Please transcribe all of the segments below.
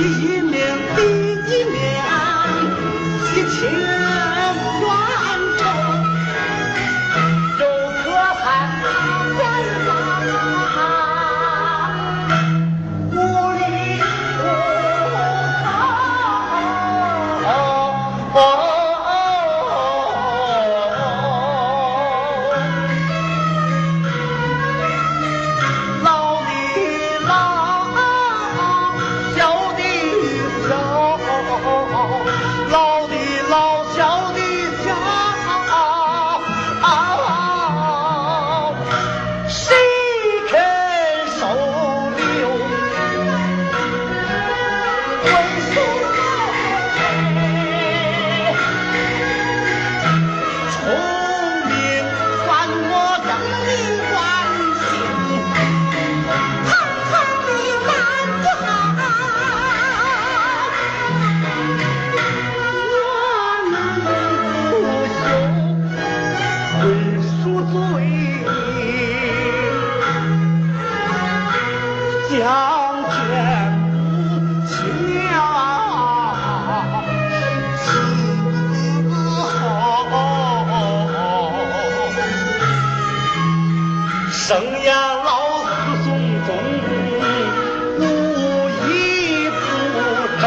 Gigi 文书罪，将军家。死后，生养老死送终，无一不周。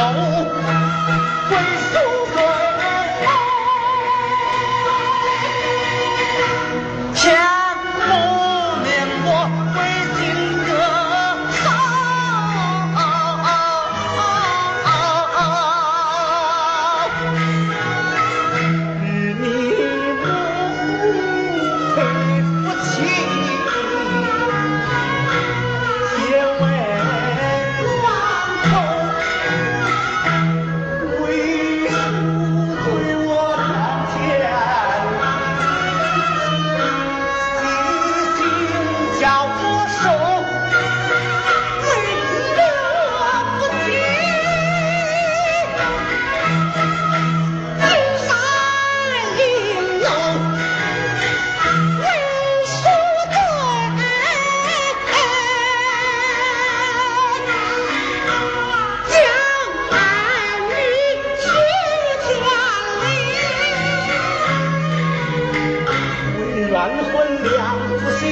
婚两夫心，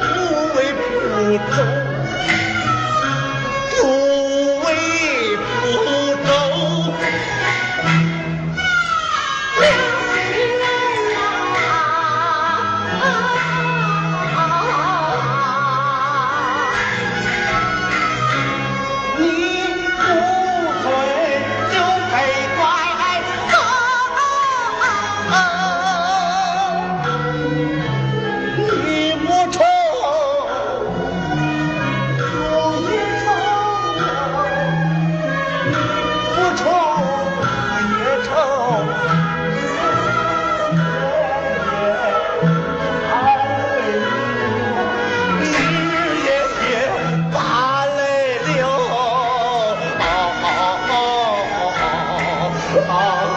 不为仆从？好